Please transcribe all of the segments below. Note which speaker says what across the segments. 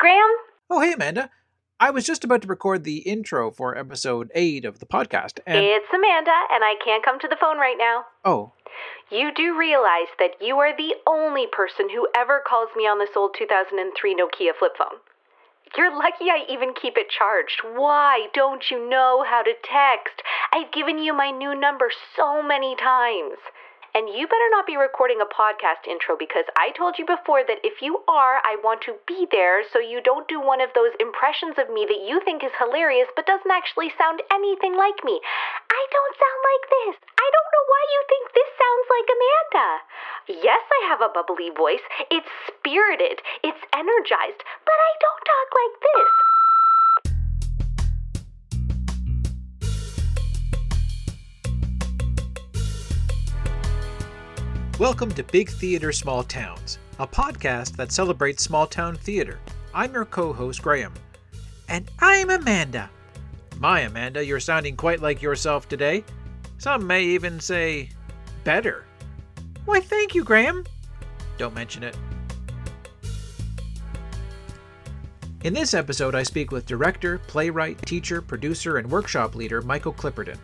Speaker 1: Graham.
Speaker 2: Oh, hey, Amanda. I was just about to record the intro for episode 8 of the podcast, and.
Speaker 1: It's Amanda, and I can't come to the phone right now.
Speaker 2: Oh,
Speaker 1: You do realize that you are the only person who ever calls me on this old 2003 Nokia flip phone. You're lucky I even keep it charged. Why don't you know how to text? I've given you my new number so many times. And you better not be recording a podcast intro because I told you before that if you are, I want to be there so you don't do one of those impressions of me that you think is hilarious but doesn't actually sound anything like me. I don't sound like this. I don't know why you think this sounds like Amanda. Yes, I have a bubbly voice. It's spirited, it's energized, but I don't talk like this.
Speaker 2: Welcome to Big Theater Small Towns, a podcast that celebrates small town theater. I'm your co host, Graham. And I'm Amanda. My Amanda, you're sounding quite like yourself today. Some may even say, better. Why, thank you, Graham. Don't mention it. In this episode, I speak with director, playwright, teacher, producer, and workshop leader Michael Clipperton.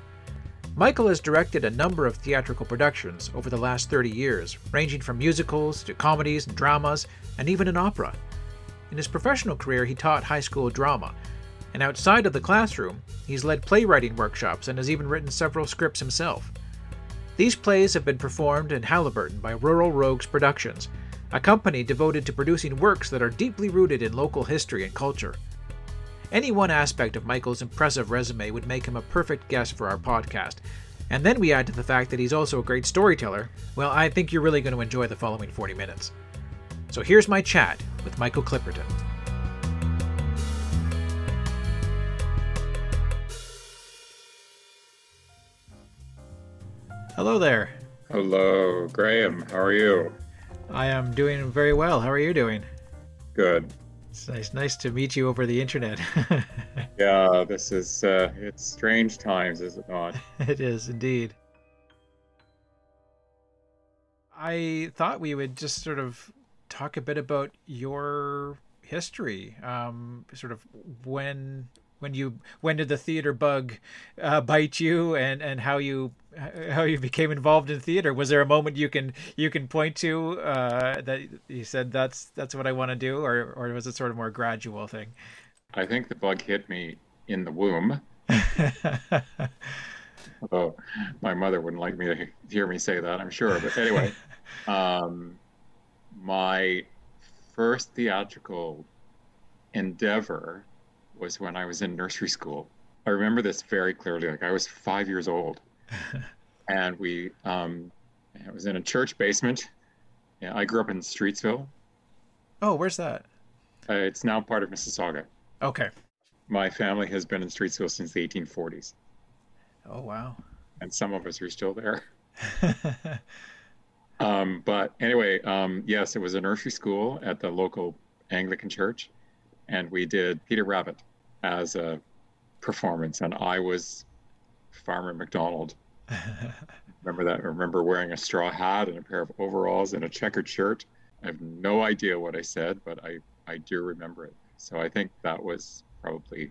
Speaker 2: Michael has directed a number of theatrical productions over the last 30 years, ranging from musicals to comedies and dramas, and even an opera. In his professional career, he taught high school drama, and outside of the classroom, he's led playwriting workshops and has even written several scripts himself. These plays have been performed in Haliburton by Rural Rogues Productions, a company devoted to producing works that are deeply rooted in local history and culture. Any one aspect of Michael's impressive resume would make him a perfect guest for our podcast. And then we add to the fact that he's also a great storyteller. Well, I think you're really going to enjoy the following 40 minutes. So here's my chat with Michael Clipperton. Hello there.
Speaker 3: Hello, Graham. How are you?
Speaker 2: I am doing very well. How are you doing?
Speaker 3: Good.
Speaker 2: It's nice, nice to meet you over the internet.
Speaker 3: Yeah, this is uh, it's strange times, is it not?
Speaker 2: it is indeed. I thought we would just sort of talk a bit about your history, um, sort of when when you when did the theater bug uh, bite you, and and how you how you became involved in theater. Was there a moment you can you can point to uh, that you said that's that's what I want to do, or or was it sort of more gradual thing?
Speaker 3: I think the bug hit me in the womb. Although my mother wouldn't like me to hear me say that, I'm sure. But anyway, um, my first theatrical endeavor was when I was in nursery school. I remember this very clearly. Like I was five years old, and we um, it was in a church basement. Yeah, I grew up in Streetsville.
Speaker 2: oh, where's that?
Speaker 3: Uh, it's now part of Mississauga.
Speaker 2: Okay.
Speaker 3: My family has been in Streetsville since the 1840s,
Speaker 2: Oh wow.
Speaker 3: and some of us are still there. Um, but anyway, um, yes, it was a nursery school at the local Anglican church, and we did Peter Rabbit as a performance, and I was Farmer McDonald. Remember that? I remember wearing a straw hat and a pair of overalls and a checkered shirt. I have no idea what I said, but I, I do remember it. So I think that was probably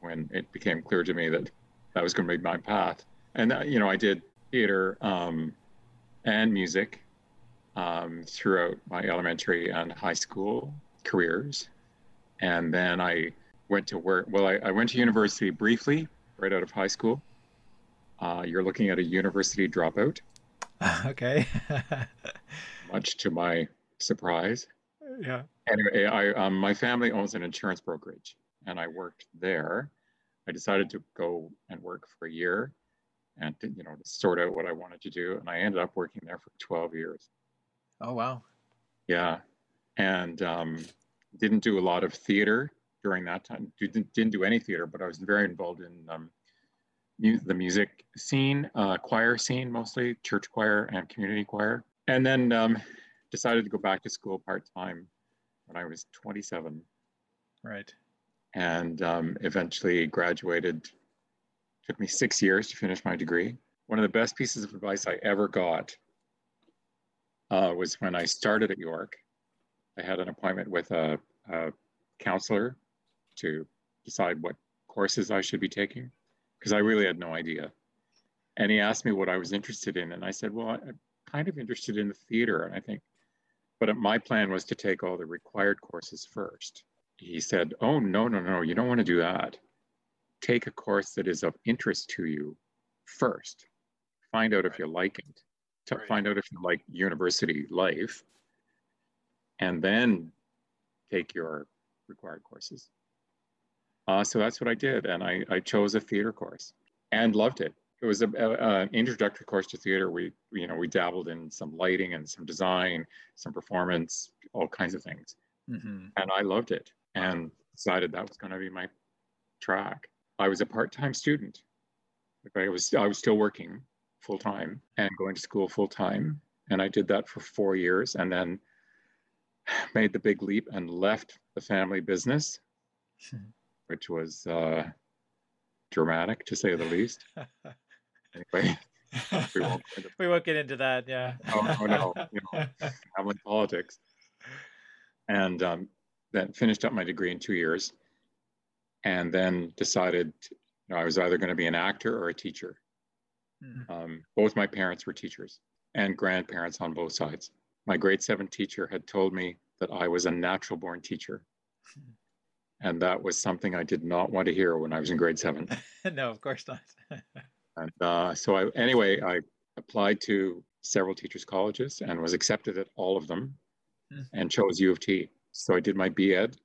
Speaker 3: when it became clear to me that that was going to be my path. And, uh, you know, I did theater um, and music um, throughout my elementary and high school careers. And then I went to work, well, I, I went to university briefly right out of high school. Uh, you're looking at a university dropout,
Speaker 2: okay.
Speaker 3: much to my surprise.
Speaker 2: yeah.
Speaker 3: Anyway, I um, my family owns an insurance brokerage, and I worked there. I decided to go and work for a year, and to, you know to sort out what I wanted to do, and I ended up working there for 12 years.
Speaker 2: Oh wow.
Speaker 3: Yeah, and um, didn't do a lot of theater during that time. Didn't didn't do any theater, but I was very involved in um, mu- the music scene, uh, choir scene mostly, church choir and community choir. And then um, decided to go back to school part time when I was 27,
Speaker 2: Right.
Speaker 3: and um, eventually graduated. Took me six years to finish my degree. One of the best pieces of advice I ever got uh, was when I started at York. I had an appointment with a, a counselor to decide what courses I should be taking because I really had no idea. And he asked me what I was interested in. And I said, Well, I'm kind of interested in the theater. And I think, but my plan was to take all the required courses first. He said, Oh, no, no, no, you don't want to do that. Take a course that is of interest to you first. Find out if you like it, to
Speaker 2: Right.
Speaker 3: find out if you like university life, and then take your required courses. Uh, so that's what I did, and I, I chose a theater course and loved it. It was an introductory course to theater. We you know we dabbled in some lighting and some design, some performance, all kinds of things,
Speaker 2: hmm
Speaker 3: and I loved it and decided that was going to be my track. I was a part-time student. Like, I was I was still working full time and going to school full time, and I did that for four years, and then made the big leap and left the family business, which was uh, dramatic to say the least. Anyway, we won't into
Speaker 2: we won't get into that. Yeah.
Speaker 3: Oh, oh, no, you know. family politics, and um, then finished up my degree in two years, and then decided you know, I was either going to be an actor or a teacher.
Speaker 2: Mhm.
Speaker 3: Um, both my parents were teachers and grandparents on both sides. My grade seven teacher had told me that I was a natural born teacher. And that was something I did not want to hear when I was in grade seven.
Speaker 2: no, of course not.
Speaker 3: And uh, so, I, anyway, I applied to several teachers' colleges and was accepted at all of them
Speaker 2: Hmm.
Speaker 3: and chose U of T. So, I did my BEd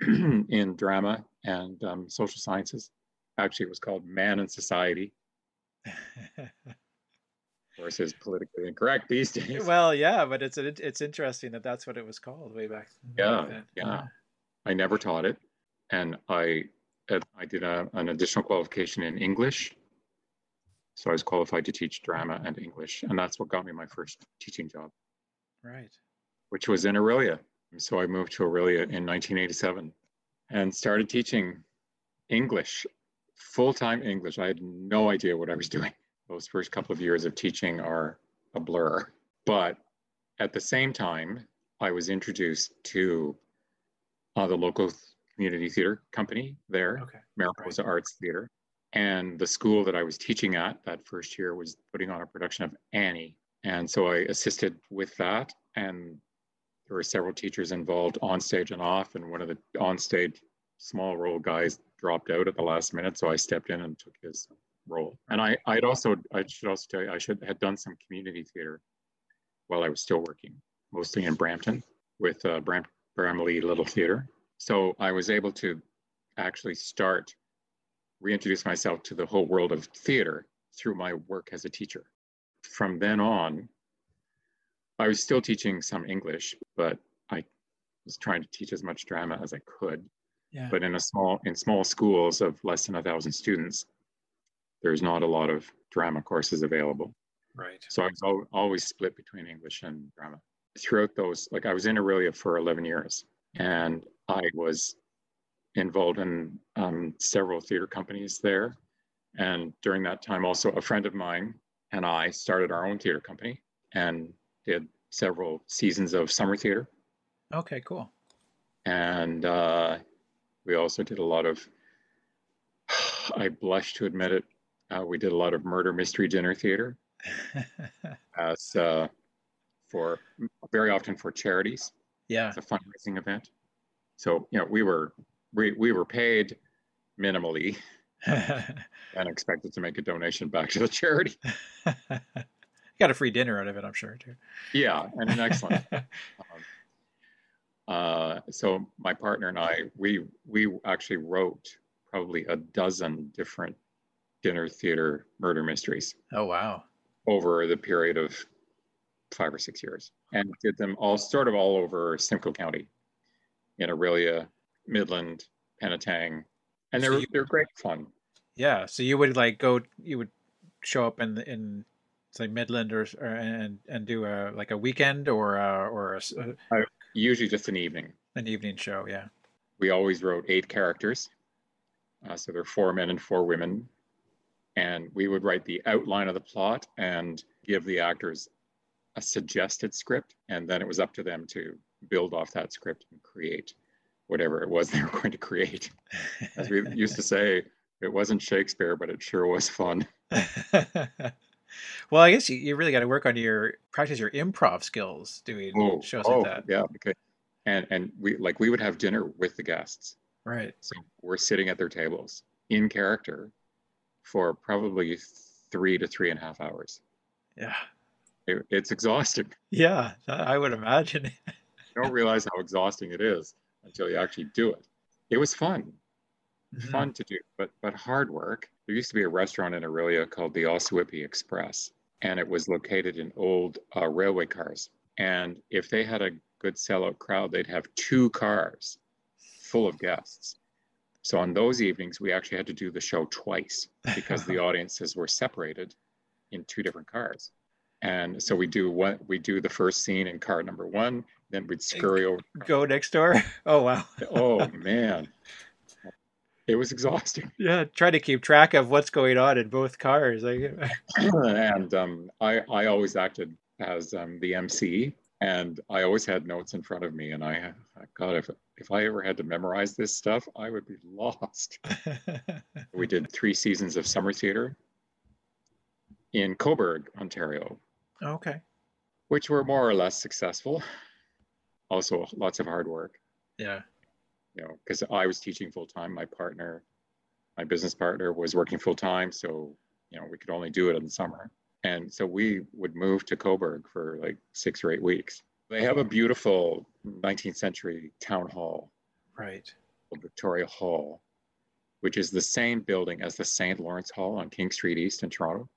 Speaker 3: in drama and um, social sciences. Actually, it was called Man and Society. Of course, is politically incorrect these days.
Speaker 2: well, yeah, but it's it's interesting that that's what it was called way back.
Speaker 3: Yeah,
Speaker 2: back then.
Speaker 3: yeah. I never taught it, and I uh, I did a, an additional qualification in English. So I was qualified to teach drama and English, and that's what got me my first teaching job,
Speaker 2: Right.
Speaker 3: which was in Orillia. So I moved to Orillia in 1987 and started teaching English, full-time English. I had no idea what I was doing. Those first couple of years of teaching are a blur. But at the same time, I was introduced to uh, the local community theater company there,
Speaker 2: Okay.
Speaker 3: Mariposa Arts Theater. And the school that I was teaching at that first year was putting on a production of Annie. And so I assisted with that. And there were several teachers involved on stage and off. And one of the on stage small role guys dropped out at the last minute. So I stepped in and took his role. And I, I'd also, I should also tell you, I should had done some community theater while I was still working, mostly in Brampton with uh, Bram, Bramalea Little Theater. So I was able to actually start reintroduce myself to the whole world of theater through my work as a teacher. From then on, I was still teaching some English, but I was trying to teach as much drama as I could.
Speaker 2: Yeah.
Speaker 3: But in a small in small schools of less than a thousand students, there's not a lot of drama courses available.
Speaker 2: right.
Speaker 3: So I was al- always split between English and drama. Throughout those, like I was in Orillia for 11 years, and I was involved in um, several theater companies there. And during that time, also a friend of mine and I started our own theater company and did several seasons of summer theater.
Speaker 2: Okay. Cool.
Speaker 3: And uh, we also did a lot of, I blush to admit it, uh, we did a lot of murder mystery dinner theater as uh, for very often for charities.
Speaker 2: Yeah.
Speaker 3: It's a fundraising event. So you know we were we, we were paid minimally and expected to make a donation back to the charity.
Speaker 2: Got a free dinner out of it, I'm sure too.
Speaker 3: Yeah, and an excellent. um, uh, so my partner and I we we actually wrote probably a dozen different dinner theater murder mysteries
Speaker 2: oh wow.
Speaker 3: over the period of five or six years and did them all sort of all over Simcoe County in Orillia, Midland, Penetang. And they're
Speaker 2: you-
Speaker 3: they're great fun.
Speaker 2: Yeah. So you would like go. You would show up in in say Midland or, or and and do a like a weekend or a, or a s uh, uh,
Speaker 3: Usually just an evening.
Speaker 2: an evening show. Yeah.
Speaker 3: We always wrote eight characters. Uh, so there are four men and four women. And we would write the outline of the plot and give the actors a suggested script. And then it was up to them to build off that script and create whatever it was they were going to create. As we used to say, it wasn't Shakespeare, but it sure was fun.
Speaker 2: well, I guess you, you really got to work on your practice your improv skills doing oh, shows oh, like that.
Speaker 3: Yeah, because and and we like we would have dinner with the guests.
Speaker 2: Right.
Speaker 3: So we're sitting at their tables in character for probably three to three and a half hours.
Speaker 2: Yeah.
Speaker 3: It, it's exhausting.
Speaker 2: Yeah, I would imagine.
Speaker 3: you don't realize how exhausting it is until you actually do it. It was fun, mm-hmm. fun to do, but but hard work. There used to be a restaurant in Orillia called the Ossawippi Express, and it was located in old uh, railway cars. And if they had a good sellout crowd, they'd have two cars full of guests. So on those evenings, we actually had to do the show twice because the audiences were separated in two different cars. And so we do what we do the first scene in car number one, then we'd scurry over.
Speaker 2: Go next door. Oh wow.
Speaker 3: oh man. It was exhausting.
Speaker 2: Yeah, try to keep track of what's going on in both cars.
Speaker 3: and um, I, I always acted as um, the MC, and I always had notes in front of me. And I, God, if if I ever had to memorize this stuff, I would be lost. we did three seasons of summer theater in Cobourg, Ontario.
Speaker 2: Okay.
Speaker 3: Which were more or less successful. Also, lots of hard work.
Speaker 2: Yeah.
Speaker 3: You know, because I was teaching full time. My partner, my business partner, was working full time. So, you know, we could only do it in the summer. And so we would move to Cobourg for like six or eight weeks. They have a beautiful 19th century town hall.
Speaker 2: Right.
Speaker 3: Victoria Hall, which is the same building as the St. Lawrence Hall on King Street East in Toronto.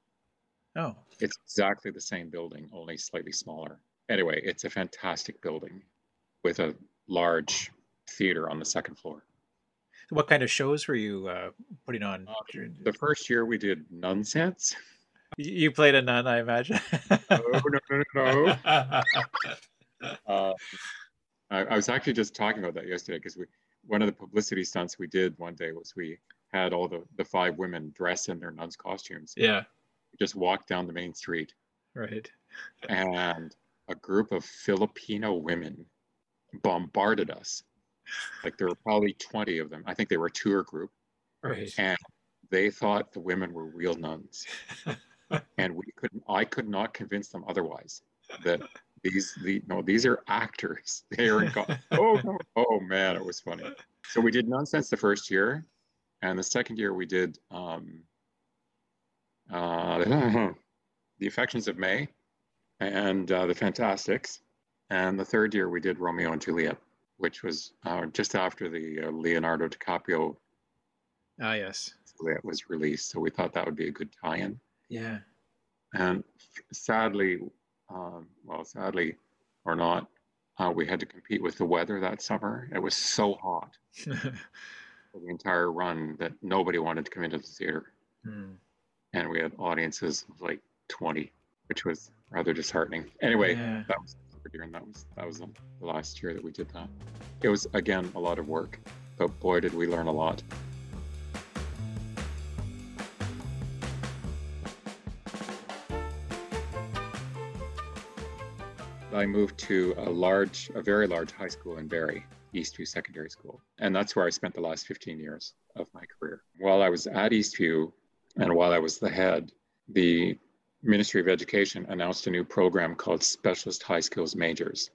Speaker 2: Oh.
Speaker 3: It's exactly the same building, only slightly smaller. Anyway, it's a fantastic building with a large theater on the second floor.
Speaker 2: What kind of shows were you uh, putting on? Uh,
Speaker 3: the first year we did Nunsense.
Speaker 2: You played a nun, I imagine.
Speaker 3: no, no, no, no. uh, I, I, was actually just talking about that yesterday because we one of the publicity stunts we did one day was we had all the the five women dress in their nuns costumes.
Speaker 2: Yeah.
Speaker 3: Just walked down the main street.
Speaker 2: Right.
Speaker 3: And a group of Filipino women bombarded us. Like there were probably 20 of them. I think they were a tour group.
Speaker 2: Right.
Speaker 3: And they thought the women were real nuns. and we couldn't I could not convince them otherwise that these the no these are actors. They are oh no, oh man, it was funny. So we did Nunsense the first year, and the second year we did um, the affections of May and uh, the Fantasticks. And the third year we did Romeo and Juliet, which was uh, just after the uh, Leonardo DiCaprio.
Speaker 2: Ah, yes.
Speaker 3: Juliet was released, so we thought that would be a good tie-in.
Speaker 2: Yeah.
Speaker 3: And sadly, um, well, sadly or not, uh, we had to compete with the weather that summer. It was so hot for the entire run that nobody wanted to come into the theater. Hmm and we had audiences of like 20, which was rather disheartening. Anyway, yeah. that was and that was that was the last year that we did that. It was again a lot of work, but boy did we learn a lot. I moved to a large, a very large high school in Barrie, Eastview Secondary School. And that's where I spent the last 15 years of my career. While I was at Eastview, and while I was the head, the Ministry of Education announced a new program called Specialist High Skills Majors,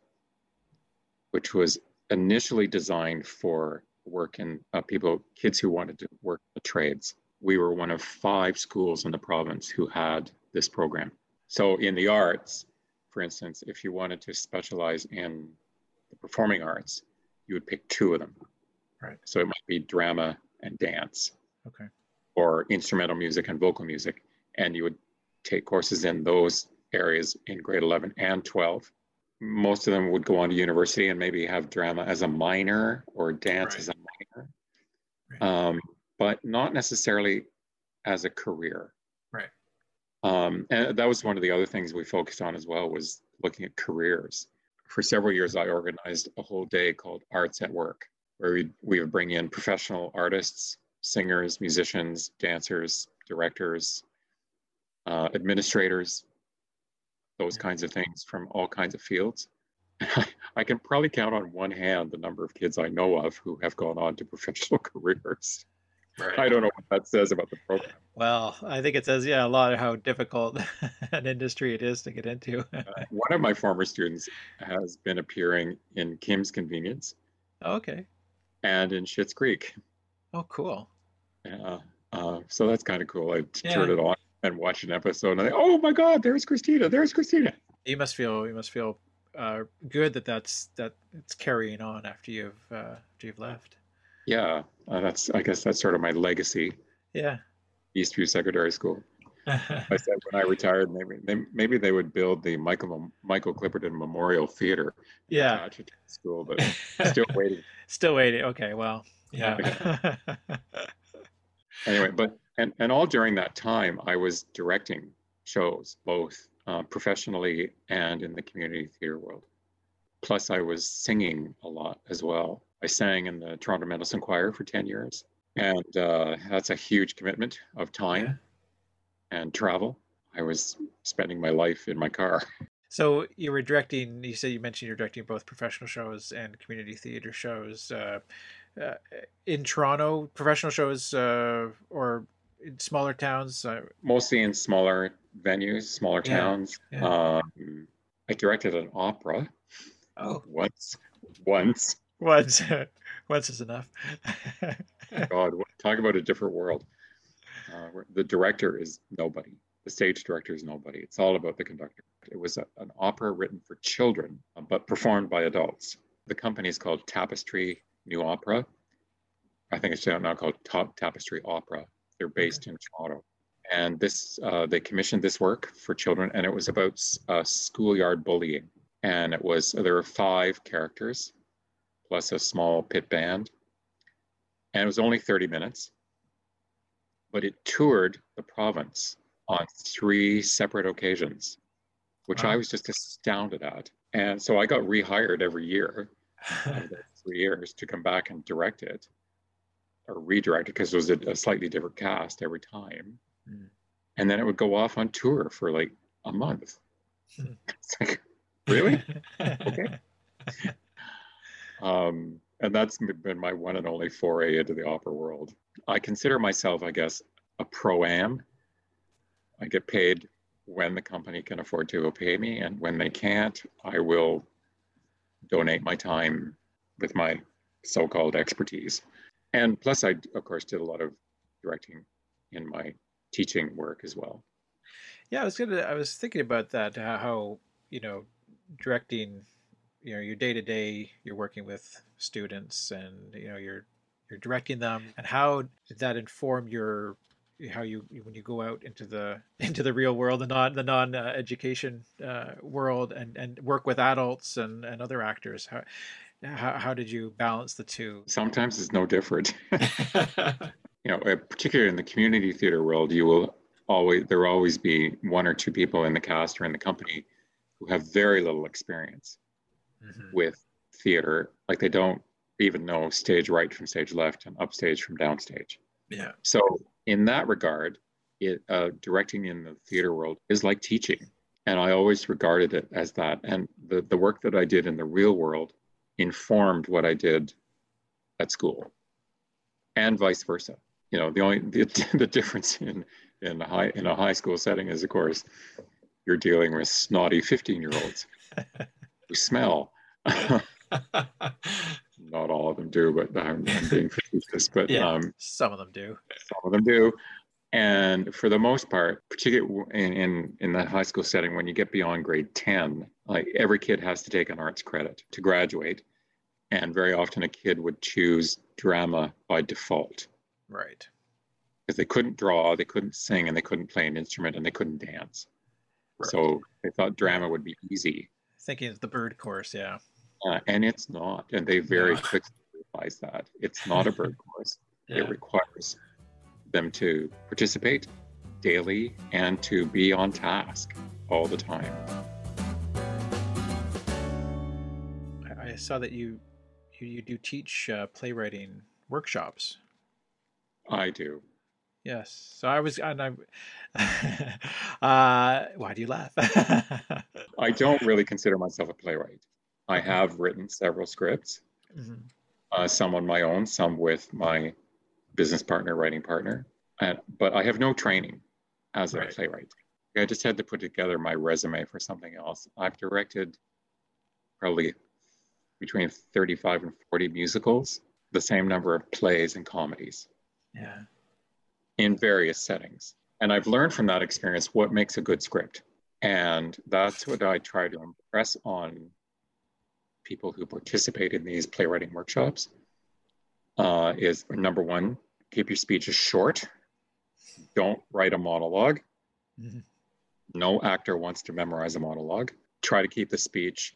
Speaker 3: which was initially designed for work in uh, people, kids who wanted to work the trades. We were one of five schools in the province who had this program. So in the arts, for instance, if you wanted to specialize in the performing arts, you would pick two of them.
Speaker 2: Right.
Speaker 3: So it might be drama and dance.
Speaker 2: Okay
Speaker 3: or instrumental music and vocal music. And you would take courses in those areas in grade 11 and 12. Most of them would go on to university and maybe have drama as a minor or dance right. as a minor, right. um, but not necessarily as a career.
Speaker 2: Right.
Speaker 3: Um, and that was one of the other things we focused on as well was looking at careers. For several years, I organized a whole day called Arts at Work, where we we would bring in professional artists singers, musicians, dancers, directors, uh, administrators, those kinds of things from all kinds of fields. I can probably count on one hand the number of kids I know of who have gone on to professional careers. Right. I don't know what that says about the program.
Speaker 2: Well, I think it says, yeah, a lot of how difficult an industry it is to get into. uh,
Speaker 3: one of my former students has been appearing in Kim's Convenience.
Speaker 2: Oh, okay.
Speaker 3: And in Schitt's Creek.
Speaker 2: Oh, cool.
Speaker 3: Yeah. Uh, so that's kind of cool. I yeah. turned it on and watched an episode, and I, oh my God, there's Christina. There's Christina.
Speaker 2: You must feel you must feel uh, good that that's that it's carrying on after you've uh, after you've left.
Speaker 3: Yeah, uh, that's I guess that's sort of my legacy.
Speaker 2: Yeah.
Speaker 3: Eastview Secondary School. I said when I retired, maybe they, maybe they would build the Michael Michael Clipperton Memorial Theater.
Speaker 2: Yeah.
Speaker 3: School, but still waiting.
Speaker 2: still waiting. Okay. Well. Yeah.
Speaker 3: anyway, but and and all during that time, I was directing shows both uh, professionally and in the community theater world. Plus, I was singing a lot as well. I sang in the Toronto Mendelssohn Choir for 10 years, and uh, that's a huge commitment of time and travel. I was spending my life in my car.
Speaker 2: So you were directing. You said you mentioned you're directing both professional shows and community theater shows uh, uh, in Toronto. Professional shows uh, or in smaller towns. Uh,
Speaker 3: Mostly in smaller venues, smaller yeah. towns. Yeah. Um, I directed an opera.
Speaker 2: Oh,
Speaker 3: once, once,
Speaker 2: once, once is enough.
Speaker 3: God, talk about a different world. Uh, the director is nobody. The stage director is nobody. It's all about the conductor. It was a, an opera written for children, uh, but performed by adults. The company is called Tapestry New Opera. I think it's now called Top Tapestry Opera. They're based in Toronto and this uh, they commissioned this work for children, and it was about uh, schoolyard bullying. And it was there were five characters, plus a small pit band, and it was only 30 minutes. But it toured the province on three separate occasions, which wow. I was just astounded at. And so I got rehired every year, three years, to come back and direct it or redirect it because it was a, a slightly different cast every time. Mm. And then it would go off on tour for like a month. it's like, really? okay. Um, and that's been my one and only foray into the opera world. I consider myself, I guess, a pro am. I get paid when the company can afford to pay me, and when they can't, I will donate my time with my so called expertise. And plus, I, of course, did a lot of directing in my teaching work as well.
Speaker 2: Yeah, I was gonna. I was thinking about that. How you know, directing. You know, your day to day, you're working with students, and you know, you're you're directing them. And how did that inform your how you when you go out into the into the real world the non the non uh, education uh, world and and work with adults and and other actors how how, how did you balance the two
Speaker 3: sometimes it's no different you know, uh, particularly in the community theater world, you will always there will always be one or two people in the cast or in the company who have very little experience mm-hmm. with theater, like they don't even know stage right from stage left and upstage from downstage.
Speaker 2: Yeah.
Speaker 3: So in that regard, it uh, directing in the theater world is like teaching, and I always regarded it as that. And the the work that I did in the real world informed what I did at school, and vice versa. You know the only the, the difference in in a high in a high school setting is of course you're dealing with snotty 15 year olds who smell. Not all of them do but i'm, I'm being facetious but
Speaker 2: yeah, um, some of them do.
Speaker 3: some of them do. And for the most part particularly in, in in the high school setting when you get beyond grade 10 like every kid has to take an arts credit to graduate and very often a kid would choose drama by default
Speaker 2: Right.
Speaker 3: Because they couldn't draw, they couldn't sing, and they couldn't play an instrument, and they couldn't dance. Right. So they thought drama would be easy.
Speaker 2: Thinking of the bird course, yeah.
Speaker 3: Uh, and it's not. And they very quickly realized that it's not a bird course. yeah. It requires them to participate daily and to be on task all the time.
Speaker 2: I saw that you you, you do teach uh, playwriting workshops.
Speaker 3: I do.
Speaker 2: Yes. So I was, and I. uh, why do you laugh?
Speaker 3: I don't really consider myself a playwright. I have written several scripts, mm-hmm. uh, some on my own, some with my business partner, writing partner. And, but I have no training as a right. playwright. I just had to put together my resume for something else. I've directed probably between 35 and 40 musicals, the same number of plays and comedies.
Speaker 2: Yeah.
Speaker 3: In various settings. And I've learned from that experience what makes a good script. And that's what I try to impress on people who participate in these playwriting workshops uh, is number one, keep your speeches short. Don't write a monolog mm-hmm. No actor wants to memorize a monologue. Try to keep the speech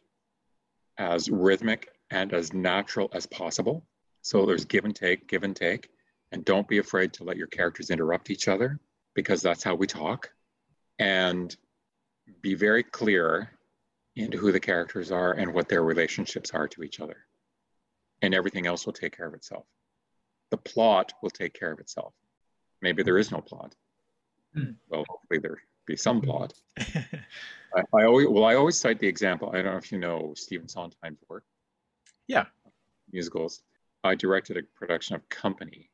Speaker 3: as rhythmic and as natural as possible. So there's give and take, give and take. And don't be afraid to let your characters interrupt each other because that's how we talk. And be very clear into who the characters are and what their relationships are to each other. And everything else will take care of itself. The plot will take care of itself. Maybe there is no plot. Mm. Well, hopefully there be some plot. I, I, always well, I always cite the example. I don't know if you know Stephen Sondheim's work.
Speaker 2: Yeah.
Speaker 3: Musicals. I directed a production of Company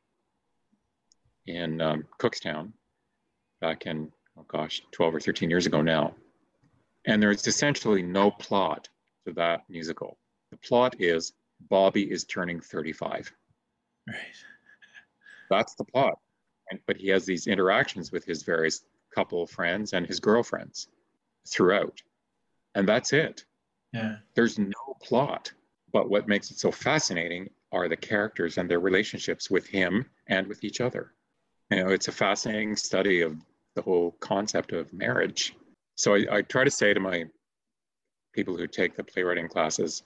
Speaker 3: in um, Cookstown back in oh gosh, 12 or 13 years ago now. And there's essentially no plot to that musical. The plot is Bobby is turning 35.
Speaker 2: Right.
Speaker 3: That's the plot. And, but he has these interactions with his various couple friends and his girlfriends throughout. And that's it.
Speaker 2: Yeah.
Speaker 3: There's no plot. But what makes it so fascinating are the characters and their relationships with him and with each other. You know, it's a fascinating study of the whole concept of marriage so I, I try to say to my people who take the playwriting classes,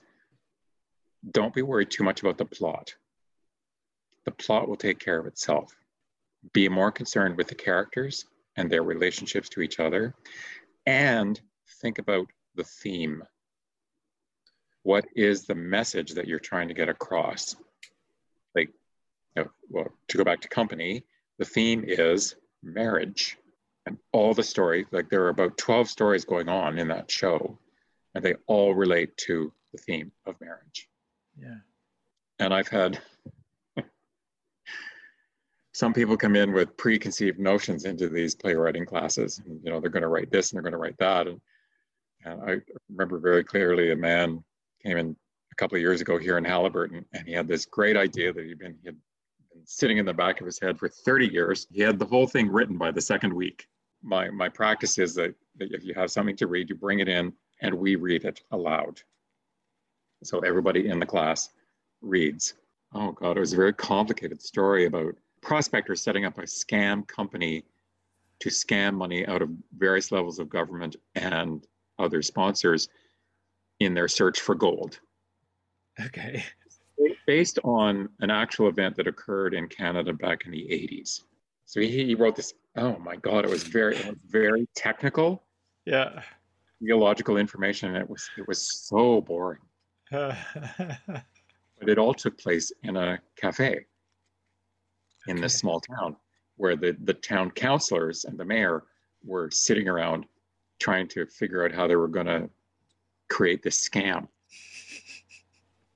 Speaker 3: don't be worried too much about the plot. The plot will take care of itself. Be more concerned with the characters and their relationships to each other, and think about the theme. What is the message that you're trying to get across? Like, you know, well, to go back to company, the theme is marriage and all the stories like there are about 12 stories going on in that show and they all relate to the theme of marriage
Speaker 2: yeah
Speaker 3: and i've had some people come in with preconceived notions into these playwriting classes and you know they're going to write this and they're going to write that and, and i remember very clearly a man came in a couple of years ago here in Haliburton, and he had this great idea that he'd been, he had been sitting in the back of his head for 30 years he had the whole thing written by the second week my my practice is that, that if you have something to read, you bring it in and we read it aloud. So everybody in the class reads. Oh God, it was a very complicated story about prospectors setting up a scam company to scam money out of various levels of government and other sponsors in their search for gold.
Speaker 2: Okay.
Speaker 3: Based on an actual event that occurred in Canada back in the 80s. So he, he wrote this oh my god, it was very it was very technical.
Speaker 2: Yeah.
Speaker 3: Geological information. It was it was so boring. but it all took place in a cafe in okay. this small town where the, the town councilors and the mayor were sitting around trying to figure out how they were going to create this scam.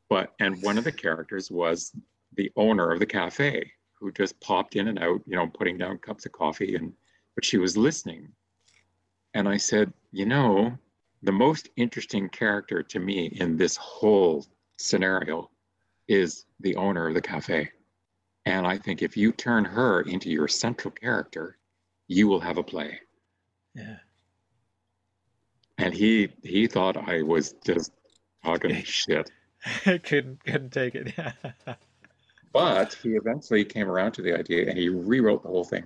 Speaker 3: But and one of the characters was the owner of the cafe who just popped in and out, you know, putting down cups of coffee and but she was listening. And I said, you know, the most interesting character to me in this whole scenario is the owner of the cafe. And I think if you turn her into your central character, you will have a play.
Speaker 2: Yeah.
Speaker 3: And he he thought I was just talking shit.
Speaker 2: couldn't couldn't take it.
Speaker 3: But he eventually came around to the idea and he rewrote the whole thing.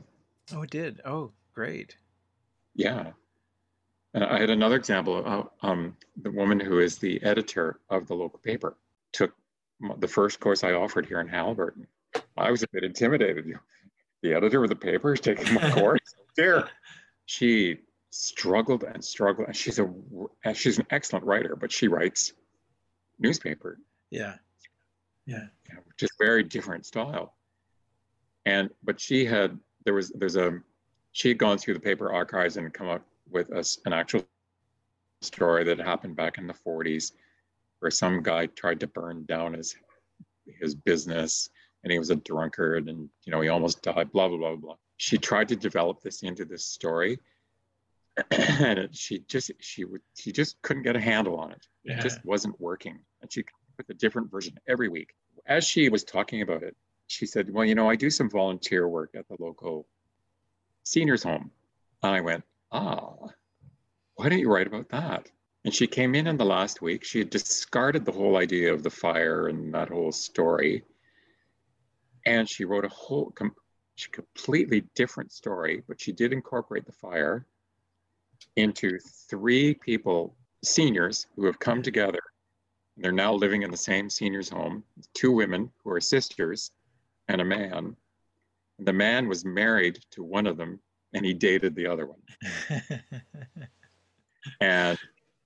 Speaker 2: Oh, it did. Oh, great.
Speaker 3: Yeah. And I had another example of um, the woman who is the editor of the local paper took the first course I offered here in Haliburton. I was a bit intimidated. The editor of the paper is taking my course. There, she struggled and struggled. And she's a she's an excellent writer, but she writes newspaper.
Speaker 2: Yeah. Yeah.
Speaker 3: Just very different style. And but she had there was there's a she had gone through the paper archives and come up with us an actual story that happened back in the 40s where some guy tried to burn down his his business and he was a drunkard and you know he almost died blah blah blah blah she tried to develop this into this story and it, she just she would she just couldn't get a handle on it. It
Speaker 2: Yeah.
Speaker 3: just wasn't working. And she came up with a different version every week. As she was talking about it she said well you know i do some volunteer work at the local seniors home. And i went ah why don't you write about that? And she came in in the last week. She had discarded the whole idea of the fire and that whole story and she wrote a whole com- completely different story but she did incorporate the fire into three people seniors who have come together. They're now living in the same seniors home two women who are sisters and a man. The man was married to one of them and he dated the other one. And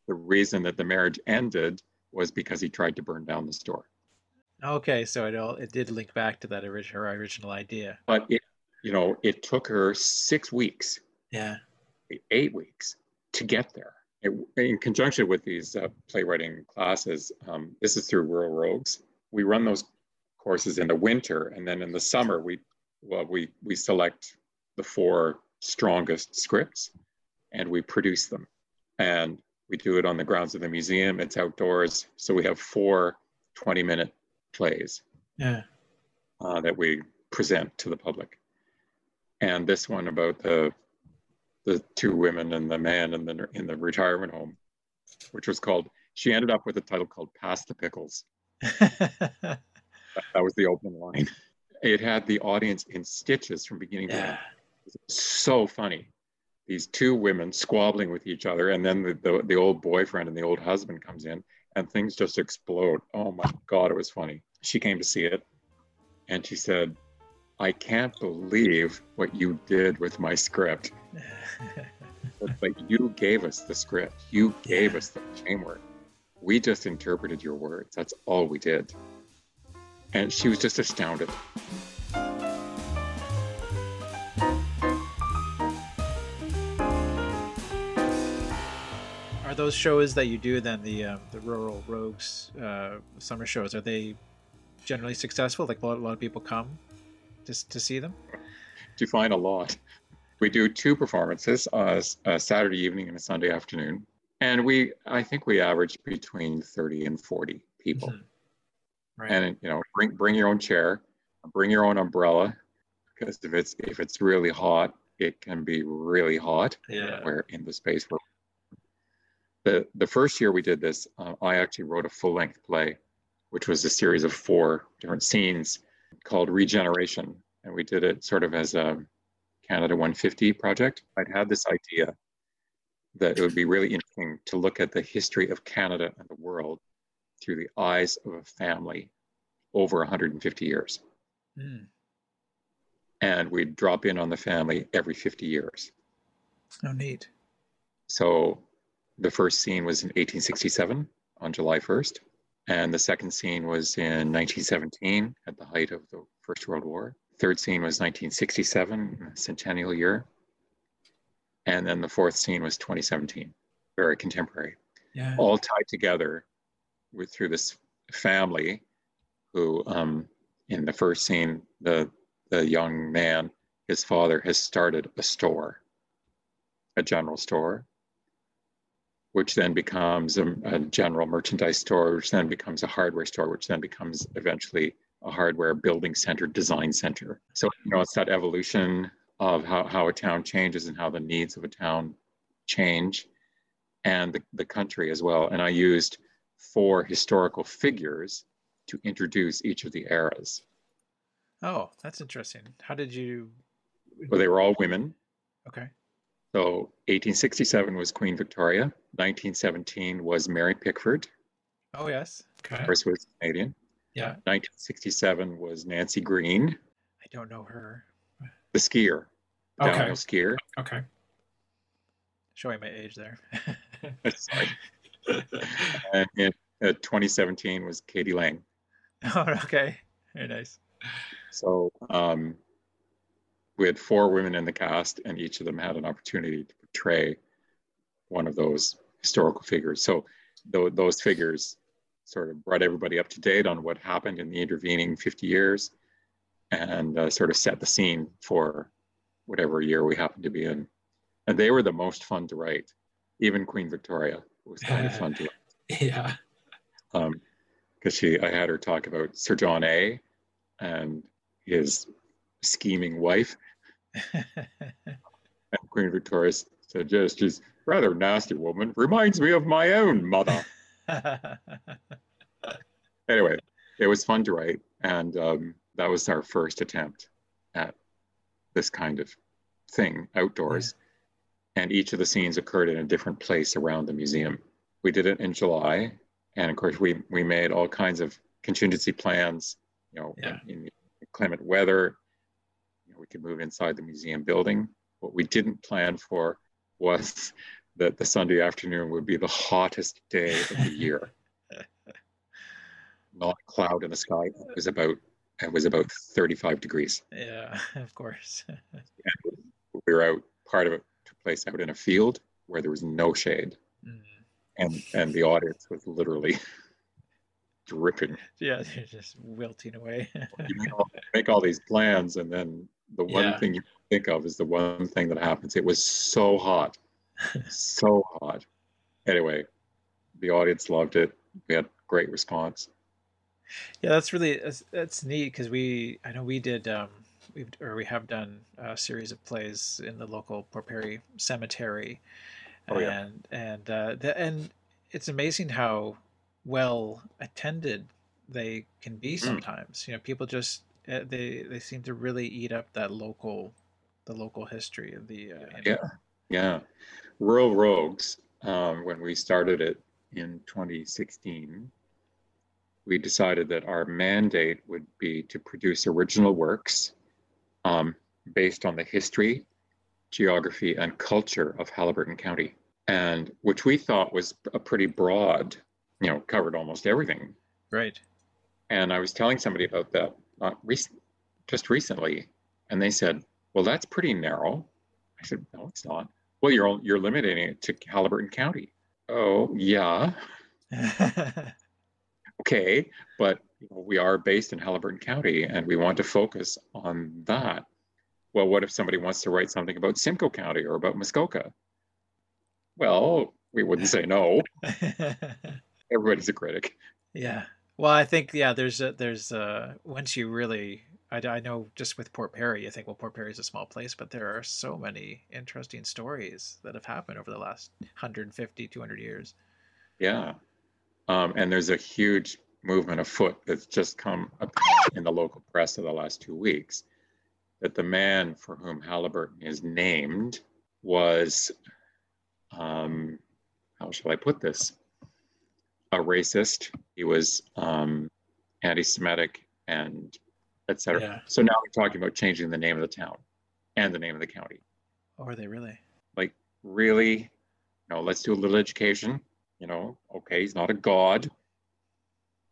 Speaker 3: the reason that the marriage ended was because he tried to burn down the store
Speaker 2: okay, so it all it did link back to that original her original idea.
Speaker 3: but it you know it took her six weeks
Speaker 2: Yeah.
Speaker 3: eight weeks to get there. It, in conjunction with these uh, playwriting classes, um, this is through Rural Rogues. We run those courses in the winter, and then in the summer we well we we select the four strongest scripts, and we produce them, and we do it on the grounds of the museum. It's outdoors, so we have four 20-minute plays
Speaker 2: Yeah.
Speaker 3: uh, that we present to the public. And this one about the the two women and the man in the in the retirement home, which was called. She ended up with a title called "Pass the Pickles." That, that was the opening line. It had the audience in stitches from beginning to end.
Speaker 2: yeah.
Speaker 3: It was so funny. These two women squabbling with each other, and then the, the the old boyfriend and the old husband comes in, and things just explode. Oh my god, it was funny. She came to see it, and she said, "I can't believe what you did with my script." But, but you gave us the script. You gave us the framework. We just interpreted your words. That's all we did. And she was just astounded.
Speaker 2: Are those shows that you do then the um, the rural rogues uh, summer shows? Are they generally successful? Like a lot, a lot of people come just to see them.
Speaker 3: To find a lot. We do two performances, uh, a Saturday evening and a Sunday afternoon. And we, I think we average between 30 and 40 people.
Speaker 2: Mhm. Right.
Speaker 3: And, you know, bring, bring your own chair, bring your own umbrella, because if it's, if it's really hot, it can be really hot.
Speaker 2: yeah.
Speaker 3: where in the space where the the first year we did this, uh, I actually wrote a full length play, which was a series of four different scenes called Regeneration, and we did it sort of as a Canada 150 project. I'd had this idea that it would be really interesting to look at the history of Canada and the world through the eyes of a family over 150 years,
Speaker 2: Mm.
Speaker 3: and we'd drop in on the family every 50 years.
Speaker 2: Oh, neat.
Speaker 3: So the first scene was in 1867 on July 1st, and the second scene was in 1917 at the height of the First World War. Third scene was 1967, centennial year. And then the fourth scene was 2017, very contemporary,
Speaker 2: Yeah.
Speaker 3: all tied together with through this family who, um, in the first scene, the the young man, his father has started a store, a general store, which then becomes a, a general merchandise store, which then becomes a hardware store, which then becomes eventually a hardware building center, design center. So, you know, it's that evolution of how, how a town changes and how the needs of a town change and the, the country as well. And I used four historical figures to introduce each of the eras.
Speaker 2: Oh, that's interesting. How did you?
Speaker 3: Well, they were all women.
Speaker 2: Okay.
Speaker 3: So 1867 was Queen Victoria. 1917 was Mary Pickford.
Speaker 2: Oh yes. Okay.
Speaker 3: Of course, was Canadian.
Speaker 2: Yeah.
Speaker 3: 1967 was Nancy Greene,
Speaker 2: I don't know her.
Speaker 3: the skier, the
Speaker 2: Okay.
Speaker 3: downhill skier.
Speaker 2: Okay. Showing my age there.
Speaker 3: Sorry. and in uh, 2017 was k.d. lang.
Speaker 2: oh, okay. Very nice.
Speaker 3: So um, we had four women in the cast, and each of them had an opportunity to portray one of those historical figures. So tho- those figures sort of brought everybody up to date on what happened in the intervening 50 years and uh, sort of set the scene for whatever year we happened to be in. And they were the most fun to write. Even Queen Victoria was kind of fun to
Speaker 2: write. Yeah.
Speaker 3: Um, because she, I had her talk about Sir John A. and his scheming wife. and Queen Victoria said, "Yes, she's rather nasty woman. Reminds me of my own mother." anyway, it was fun to write, and um, that was our first attempt at this kind of thing outdoors. Yeah. And each of the scenes occurred in a different place around the museum. We did it in July, and of course, we we made all kinds of contingency plans. You know, yeah. in, in inclement weather, know, we could move inside the museum building. What we didn't plan for was that the Sunday afternoon would be the hottest day of the year. Not a cloud in the sky. It was about it was about 35 degrees.
Speaker 2: Yeah, of course.
Speaker 3: we were out. Part of it took place out in a field where there was no shade, mm. and and the audience was literally dripping.
Speaker 2: Yeah, they're just wilting away.
Speaker 3: you make all, make all these plans, and then the one yeah. thing you think of is the one thing that happens. It was so hot, so hot. Anyway, the audience loved it. We had great response.
Speaker 2: Yeah, that's really that's, that's neat because we I know we did um we've or we have done a series of plays in the local Port Perry cemetery, oh, and yeah. and uh, the, and it's amazing how well attended they can be mm. sometimes. Mm. You know, people just eh, they they seem to really eat up that local the local history of the uh,
Speaker 3: yeah yeah rural rogues um, when we started it in 2016 we decided that our mandate would be to produce original works um, based on the history geography and culture of Haliburton County and which we thought was a pretty broad you know covered almost everything.
Speaker 2: Right.
Speaker 3: And i was telling somebody about that uh, not recent, just recently and they said well that's pretty narrow. I said no it's not. Well you're you're limiting it to Haliburton county. Oh yeah. Okay but you know, we are based in Haliburton county and we want to focus on that. Well what if somebody wants to write something about simcoe county or about muskoka? Well we wouldn't say no everybody's a critic.
Speaker 2: Yeah. Well, I think yeah. There's a, there's a, once you really I, I know just with Port Perry, you think well Port Perry is a small place, but there are so many interesting stories that have happened over the last 150, 200 years.
Speaker 3: Yeah. Um, and there's a huge movement afoot that's just come up in the local press of the last two weeks that the man for whom Haliburton is named was, um, how shall I put this? A racist. He was um, anti-Semitic and etc. Yeah. So now we're talking about changing the name of the town and the name of the county.
Speaker 2: Oh, are they really?
Speaker 3: Like really? You know, let's do a little education. You know, okay, he's not a god.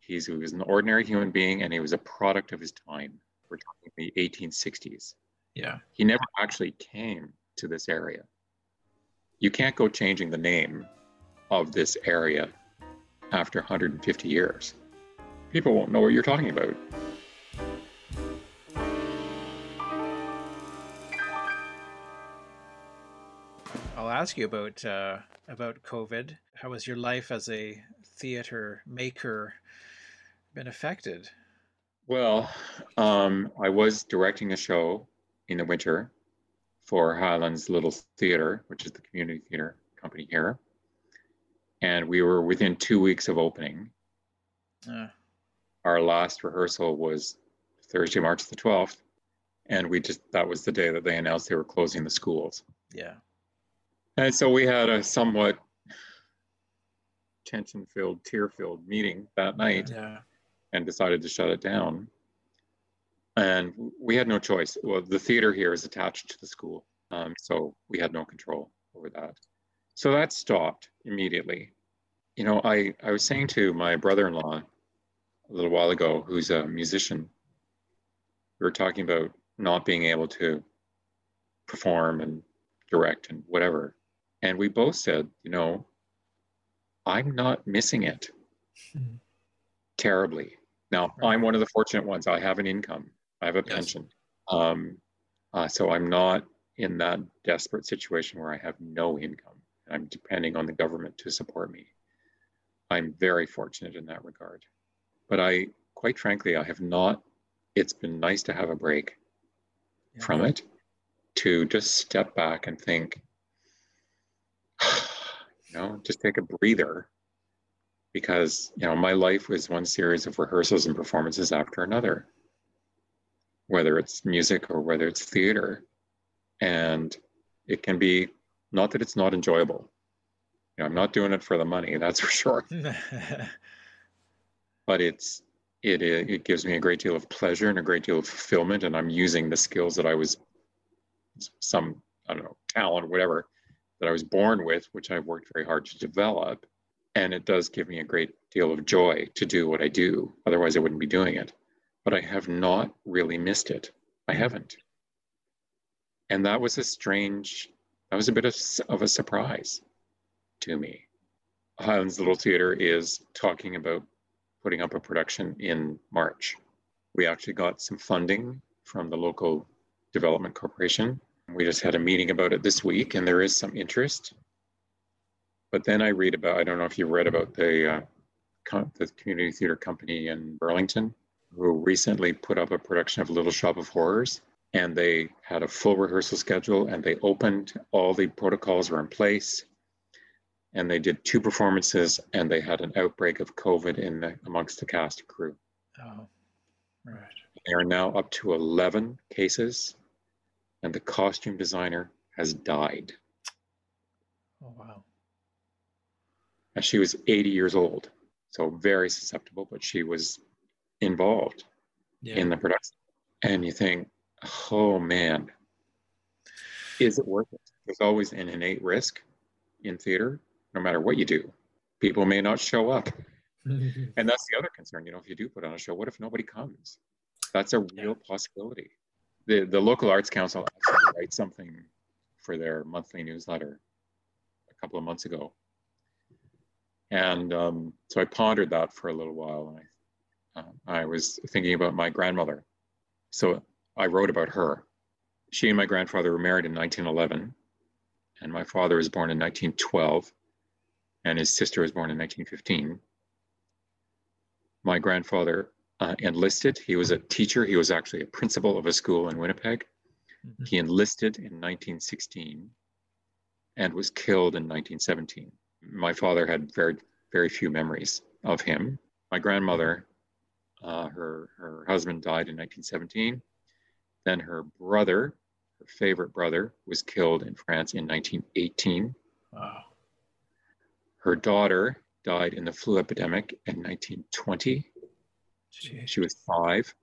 Speaker 3: He's he was an ordinary human being, and he was a product of his time. We're talking the 1860s.
Speaker 2: Yeah.
Speaker 3: He never actually came to this area. You can't go changing the name of this area after 150 years. People won't know what you're talking about.
Speaker 2: I'll ask you about uh, about COVID. How has your life as a theater maker been affected?
Speaker 3: Well, um, I was directing a show in the winter for Highlands Little Theater, which is the community theater company here and we were within two weeks of opening. Uh. Our last rehearsal was Thursday, March the 12th, and we just that was the day that they announced they were closing the schools.
Speaker 2: Yeah.
Speaker 3: And so we had a somewhat tension filled, tear filled meeting that night
Speaker 2: yeah.
Speaker 3: and decided to shut it down. And we had no choice. Well, the theater here is attached to the school, um, so we had no control over that. So that stopped immediately. You know, I, I was saying to my brother in law a little while ago, who's a musician, we were talking about not being able to perform and direct and whatever. And we both said, you know, I'm not missing it. Mm-hmm. terribly. Now,
Speaker 2: Right.
Speaker 3: I'm one of the fortunate ones. I have an income, I have a
Speaker 2: Yes.
Speaker 3: pension. Um, uh, so I'm not in that desperate situation where I have no income. I'm depending on the government to support me. I'm very fortunate in that regard. But I, quite frankly, I have not. It's been nice to have a break
Speaker 2: Yeah.
Speaker 3: from it, to just step back and think, you know, just take a breather. Because, you know, my life was one series of rehearsals and performances after another, whether it's music or whether it's theater. And it can be not that it's not enjoyable. You know, I'm not doing it for the money, that's for sure. But it's it it gives me a great deal of pleasure and a great deal of fulfillment, and I'm using the skills that I was some I don't know talent, whatever that I was born with, which I've worked very hard to develop, and it does give me a great deal of joy to do what I do. Otherwise, I wouldn't be doing it. But I have not really missed it. I haven't, and that was a strange. That was a bit of, of a surprise to me. Highlands Little Theatre is talking about putting up a production in March. We actually got some funding from the local development corporation. We just had a meeting about it this week, and there is some interest. But then I read about, I don't know if you read about the, uh, com- the community theater company in Burlington, who recently put up a production of Little Shop of Horrors. And they had a full rehearsal schedule and they opened, all the protocols were in place and they did two performances and they had an outbreak of covid in the, amongst the cast and crew
Speaker 2: oh, right.
Speaker 3: they are now up to 11 cases and the costume designer has died
Speaker 2: Oh, wow.
Speaker 3: and she was 80 years old so very susceptible but she was involved
Speaker 2: Yeah.
Speaker 3: in the production and you think oh man is it worth it there's always an innate risk in theater no matter what you do people may not show up And that's the other concern. You know, if you do put on a show, what if nobody comes? That's a real possibility. The the local arts council actually write something for their monthly newsletter a couple of months ago, and um, so I pondered that for a little while, and I uh, I was thinking about my grandmother. So I wrote about her. She and my grandfather were married in 1911, and my father was born in 1912, and his sister was born in 1915 my grandfather uh, enlisted. He was a teacher. He was actually a principal of a school in Winnipeg.
Speaker 2: Mhm.
Speaker 3: He enlisted in 1916 and was killed in 1917. My father had very, very few memories of him. My grandmother, uh, her, her husband died in 1917. Then her brother, her favorite brother, was killed in France in 1918.
Speaker 2: Wow.
Speaker 3: Her daughter died in the flu epidemic in 1920.
Speaker 2: Jeez.
Speaker 3: She was five.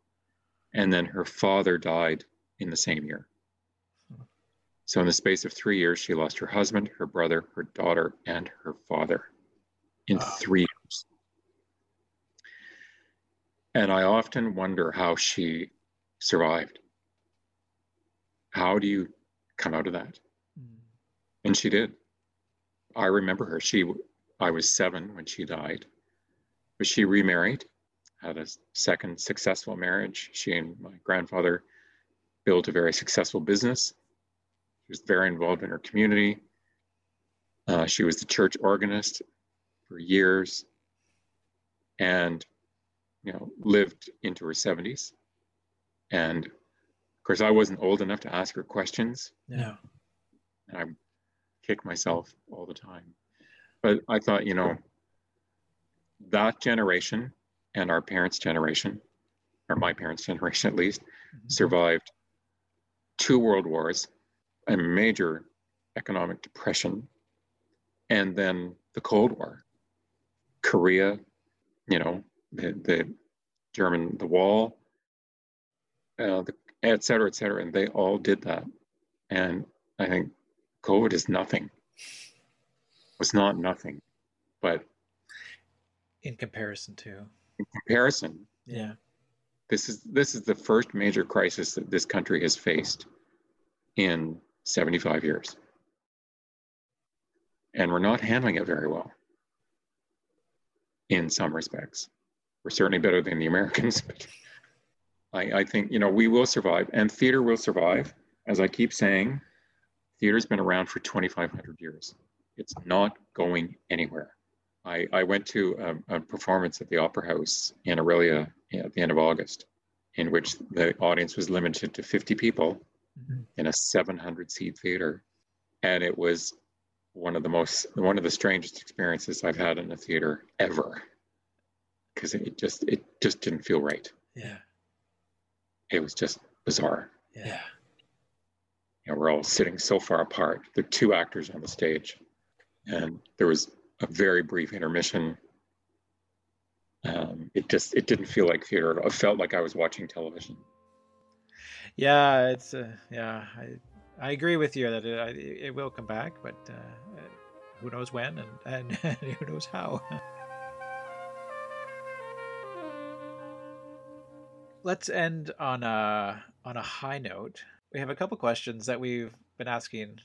Speaker 3: And then her father died in the same year. So, in the space of three years, she lost her husband, her brother, her daughter, and her father in
Speaker 2: Wow.
Speaker 3: three years. And I often wonder how she survived. How do you come out of that?
Speaker 2: Mm.
Speaker 3: And she did. I remember her. She, I was seven when she died, but she remarried, had a second successful marriage. She and my grandfather built a very successful business. She was very involved in her community. Uh, she was the church organist for years, and you know lived into her 70s. And course, I wasn't old enough to ask her questions
Speaker 2: Yeah.
Speaker 3: and I kick myself all the time. But I thought, you know, that generation and our parents' generation, or my parents' generation at least,
Speaker 2: Mhm.
Speaker 3: survived two world wars, a major economic depression, and then the Cold War, Korea, you know, the, the German, the wall, uh, the, et cetera, et cetera. And they all did that. And I think COVID is nothing. Was not nothing, but
Speaker 2: In comparison to.
Speaker 3: in comparison,
Speaker 2: Yeah.
Speaker 3: this is this is the first major crisis that this country has faced in 75 years, and we're not handling it very well. In some respects, We're certainly better than the Americans, but I, I think, you know, we will survive and theater will survive. As I keep saying, theater's been around for 2,500 years. It's not going anywhere. I, I went to a, a, performance at the Opera House in Orillia at the end of August, in which the audience was limited to 50 people mm-hmm. in a 700 seat theater. And it was one of the most, one of the strangest experiences I've had in a theater ever. Because it just, it just didn't feel right.
Speaker 2: Yeah.
Speaker 3: It was just bizarre.
Speaker 2: Yeah.
Speaker 3: You know, we're all sitting so far apart. There are two actors on the stage. And there was a very brief intermission. Um, it just it didn't feel like theater. It felt like I was watching television.
Speaker 2: Yeah, it's uh, yeah. I I agree with you that it, it will come back, but uh, who knows when and, and who knows how. Let's end on a on a high note. We have a couple questions that we've been asking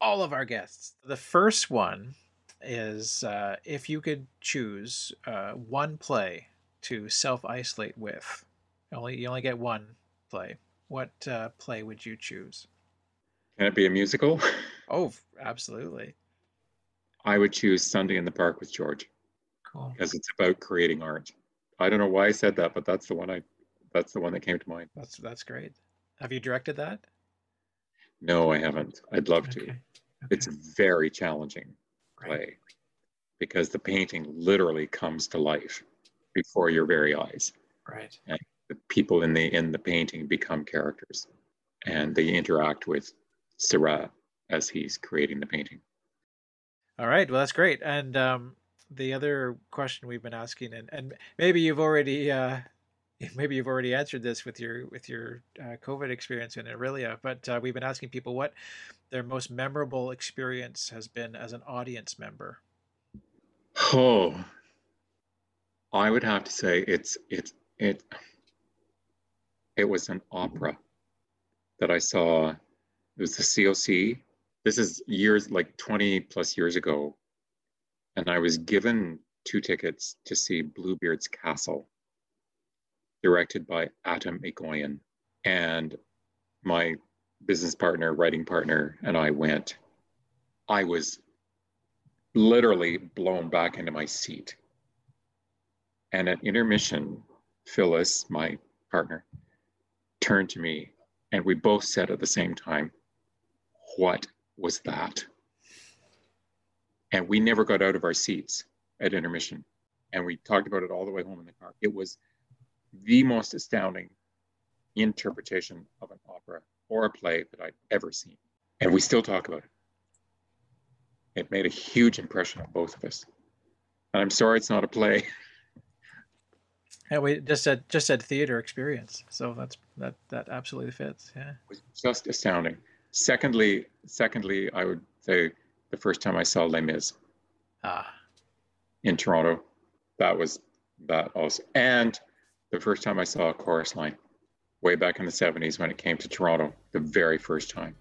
Speaker 2: all of our guests. The first one is uh, if you could choose uh, one play to self isolate with, only you only get one play. What uh, play would you choose?
Speaker 3: Can it be a musical?
Speaker 2: Oh, absolutely.
Speaker 3: I would choose Sunday in the Park with George.
Speaker 2: Cool.
Speaker 3: Because it's about creating art. I don't know why I said that, but that's the one I that's the one that came to mind.
Speaker 2: That's that's great. Have you directed that?
Speaker 3: No, I haven't. I'd love to. Okay. It's very challenging play because the painting literally comes to life before your very eyes.
Speaker 2: Right.
Speaker 3: And the people in the in the painting become characters and they interact with Seurat as he's creating the painting.
Speaker 2: All right. Well, that's great. And um, the other question we've been asking, and, and maybe you've already uh, maybe you've already answered this with your with your uh, COVID experience in Orillia, but uh, we've been asking people what their most memorable experience has been as an audience member.
Speaker 3: Oh, I would have to say it's it's it it was an opera that I saw. It was the COC. This is years like 20 plus years ago. And I was given two tickets to see Bluebeard's Castle directed by Atom Egoyan. And my business partner, writing partner, and I went. I was literally blown back into my seat. And at intermission, Phyllis, my partner, turned to me and we both said at the same time, What was that? And we never got out of our seats at intermission. And we talked about it all the way home in the car. It was the most astounding interpretation of an opera or a play that I'd ever seen. And we still talk about it. It made a huge impression on both of us. And I'm sorry it's not a play.
Speaker 2: Yeah, we just said just said theater experience, so that's that that absolutely fits. Yeah, it
Speaker 3: was just astounding. Secondly, secondly, I would say the first time I saw Les Mis,
Speaker 2: ah,
Speaker 3: in Toronto, that was that also, and the first time I saw a chorus line way back in the 70s when it came to Toronto, the very first time,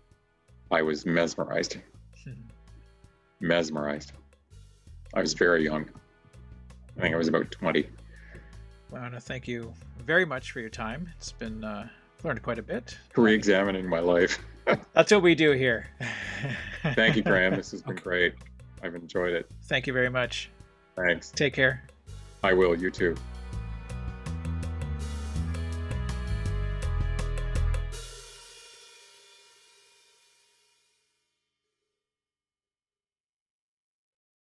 Speaker 3: I was mesmerized. mesmerized. I was very young. I think I was about 20.
Speaker 2: Well, I want to thank you very much for your time. It's been uh, learned quite a bit.
Speaker 3: Re-examining my life.
Speaker 2: That's what we do here.
Speaker 3: thank you, Graham. This has been okay. great. I've enjoyed it.
Speaker 2: Thank you very much.
Speaker 3: Thanks.
Speaker 2: Take care.
Speaker 3: I will. You too.